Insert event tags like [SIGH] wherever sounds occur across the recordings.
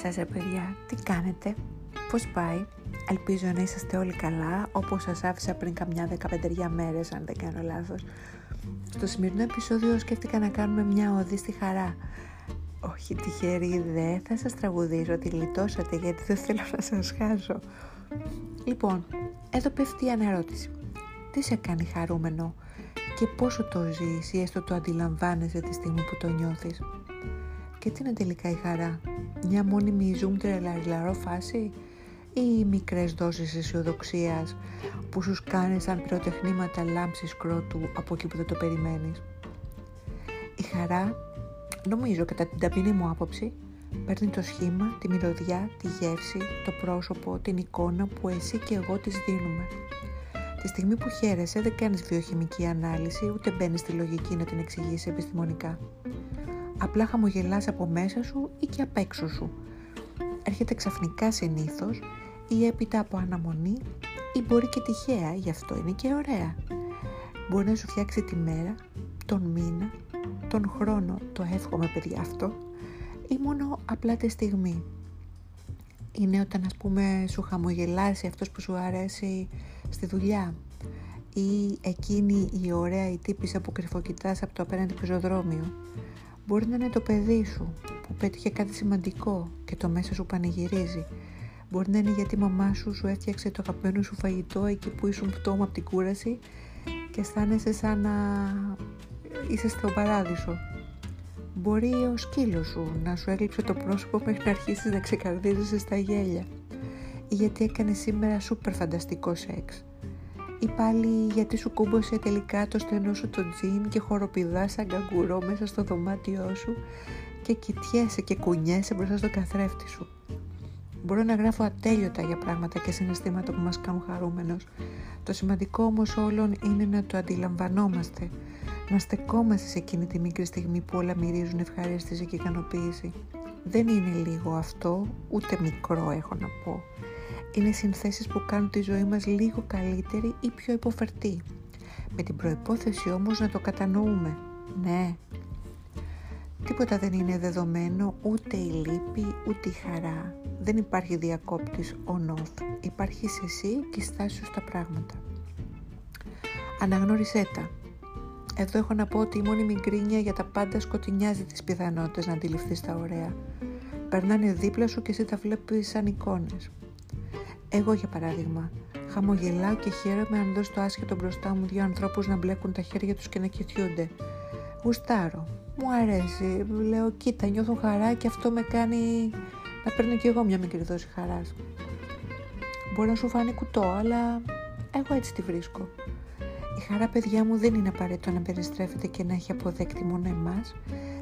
σας ρε παιδιά, τι κάνετε, πώς πάει, ελπίζω να είσαστε όλοι καλά, όπως σας άφησα πριν καμιά δεκαπεντεριά μέρες αν δεν κάνω λάθος. Στο σημερινό επεισόδιο σκέφτηκα να κάνουμε μια οδή στη χαρά. Όχι τυχερή, δεν θα σας τραγουδήσω, τη λιτώσατε γιατί δεν θέλω να σας χάσω. Λοιπόν, εδώ πέφτει η αναρώτηση. Τι σε κάνει χαρούμενο και πόσο το ζεις ή έστω το αντιλαμβάνεσαι τη στιγμή που το νιώθεις; Και τι είναι τελικά η χαρά, μια μόνιμη zoom τρελαριλαρό φάση ή μικρές δόσεις αισιοδοξίας που σου κάνει σαν πυροτεχνήματα λάμψης κρότου από εκεί που δεν το περιμένεις; Η χαρά, νομίζω κατά την ταπεινή μου άποψη, παίρνει το σχήμα, τη μυρωδιά, τη γεύση, το πρόσωπο, την εικόνα που εσύ και εγώ τις δίνουμε. Τη στιγμή που χαίρεσαι δεν κάνεις βιοχημική ανάλυση ούτε μπαίνεις στη λογική να την εξηγήσεις επιστημονικά. Απλά χαμογελάς από μέσα σου ή και απ' έξω σου. Έρχεται ξαφνικά συνήθως ή έπειτα από αναμονή ή μπορεί και τυχαία, γι' αυτό είναι και ωραία. Μπορεί να σου φτιάξει τη μέρα, τον μήνα, τον χρόνο, το εύχομαι παιδιά αυτό, ή μόνο απλά τη στιγμή. Είναι όταν ας πούμε σου χαμογελάσει αυτός που σου αρέσει στη δουλειά ή εκείνη η ωραία η τύπησα που κρυφοκοιτάς από το απέναντι πεζοδρόμιο Μπορεί να είναι το παιδί σου που πέτυχε κάτι σημαντικό και το μέσα σου πανηγυρίζει. Μπορεί να είναι γιατί η μαμά σου σου έφτιαξε το αγαπημένο σου φαγητό εκεί που ήσουν πτώμα από την κούραση και αισθάνεσαι σαν να είσαι στο παράδεισο. Μπορεί ο σκύλος σου να σου έλειψε το πρόσωπο μέχρι να αρχίσεις να ξεκαρδίζεσαι στα γέλια ή γιατί έκανες σήμερα σούπερ φανταστικό σεξ ή πάλι γιατί σου κούμπωσε τελικά το στενό σου το τζιν και χοροπηδά σαν καγκουρό μέσα στο δωμάτιό σου και κοιτιέσαι και κουνιέσαι μπροστά στο καθρέφτη σου. Μπορώ να γράφω ατέλειωτα για πράγματα και συναισθήματα που μας κάνουν χαρούμενος. Το σημαντικό όμως όλων είναι να το αντιλαμβανόμαστε, να στεκόμαστε σε εκείνη τη μικρή στιγμή που όλα μυρίζουν ευχαρίστηση και ικανοποίηση. Δεν είναι λίγο αυτό, ούτε μικρό έχω να πω είναι συνθέσεις που κάνουν τη ζωή μας λίγο καλύτερη ή πιο υποφερτή. Με την προϋπόθεση όμως να το κατανοούμε. Ναι, τίποτα δεν είναι δεδομένο, ούτε η λύπη, ούτε η χαρά. Δεν υπάρχει διακόπτης on-off. Υπάρχει εσύ και η στάση σου στα πράγματα. Αναγνώρισέ τα. Εδώ έχω να πω ότι η μόνη γκρίνια για τα πάντα σκοτεινιάζει τις πιθανότητες να αντιληφθείς τα ωραία. Περνάνε δίπλα σου και εσύ τα βλέπεις σαν εικόνες. Εγώ για παράδειγμα, χαμογελάω και χαίρομαι αν δω στο άσχετο μπροστά μου δύο ανθρώπους να μπλέκουν τα χέρια τους και να κοιτιούνται. Γουστάρω, μου αρέσει, λέω κοίτα νιώθω χαρά και αυτό με κάνει να παίρνω κι εγώ μια μικρή δόση χαράς. Μπορεί να σου φανεί κουτό, αλλά εγώ έτσι τη βρίσκω. Η χαρά, παιδιά μου, δεν είναι απαραίτητο να περιστρέφεται και να έχει αποδέκτη μόνο εμάς,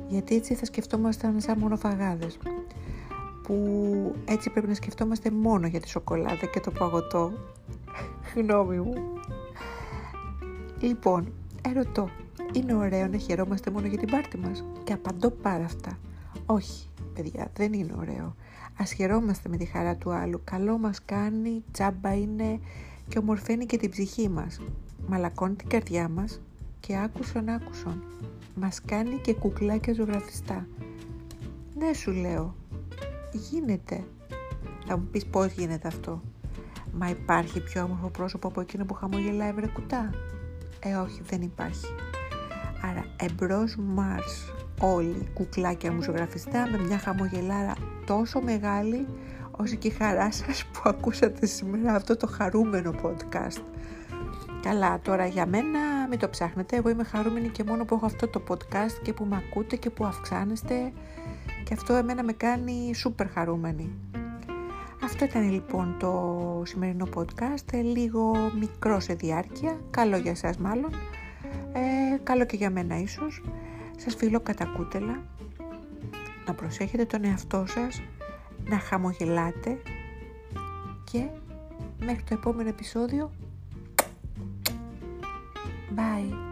γιατί έτσι θα σκεφτόμασταν σαν μονοφαγάδες που έτσι πρέπει να σκεφτόμαστε μόνο για τη σοκολάτα και το παγωτό. [LAUGHS] Γνώμη μου. Λοιπόν, ερωτώ, είναι ωραίο να χαιρόμαστε μόνο για την πάρτη μας; Και απαντώ πάρα αυτά. Όχι, παιδιά, δεν είναι ωραίο. Ας χαιρόμαστε με τη χαρά του άλλου. Καλό μας κάνει, τσάμπα είναι και ομορφαίνει και την ψυχή μας. Μαλακώνει την καρδιά μας και άκουσον άκουσον. Μας κάνει και κουκλάκια ζωγραφιστά. Ναι σου λέω, γίνεται; Θα μου πεις πώς γίνεται αυτό; Μα υπάρχει πιο όμορφο πρόσωπο από εκείνο που χαμογελάει βρε κουτά. Ε όχι δεν υπάρχει. Άρα εμπρός Μάρς όλοι κουκλάκια μου ζωγραφιστά με μια χαμογελάρα τόσο μεγάλη όσο και η χαρά σας που ακούσατε σήμερα αυτό το χαρούμενο podcast. Καλά, τώρα για μένα μην το ψάχνετε, εγώ είμαι χαρούμενη και μόνο που έχω αυτό το podcast και που με ακούτε και που αυξάνεστε και αυτό εμένα με κάνει σούπερ χαρούμενη. Αυτό ήταν λοιπόν το σημερινό podcast, λίγο μικρό σε διάρκεια, καλό για σας μάλλον, ε, καλό και για μένα ίσως. Σας φιλώ κατά κούτελα, να προσέχετε τον εαυτό σας, να χαμογελάτε. Και μέχρι το επόμενο επεισόδιο, bye!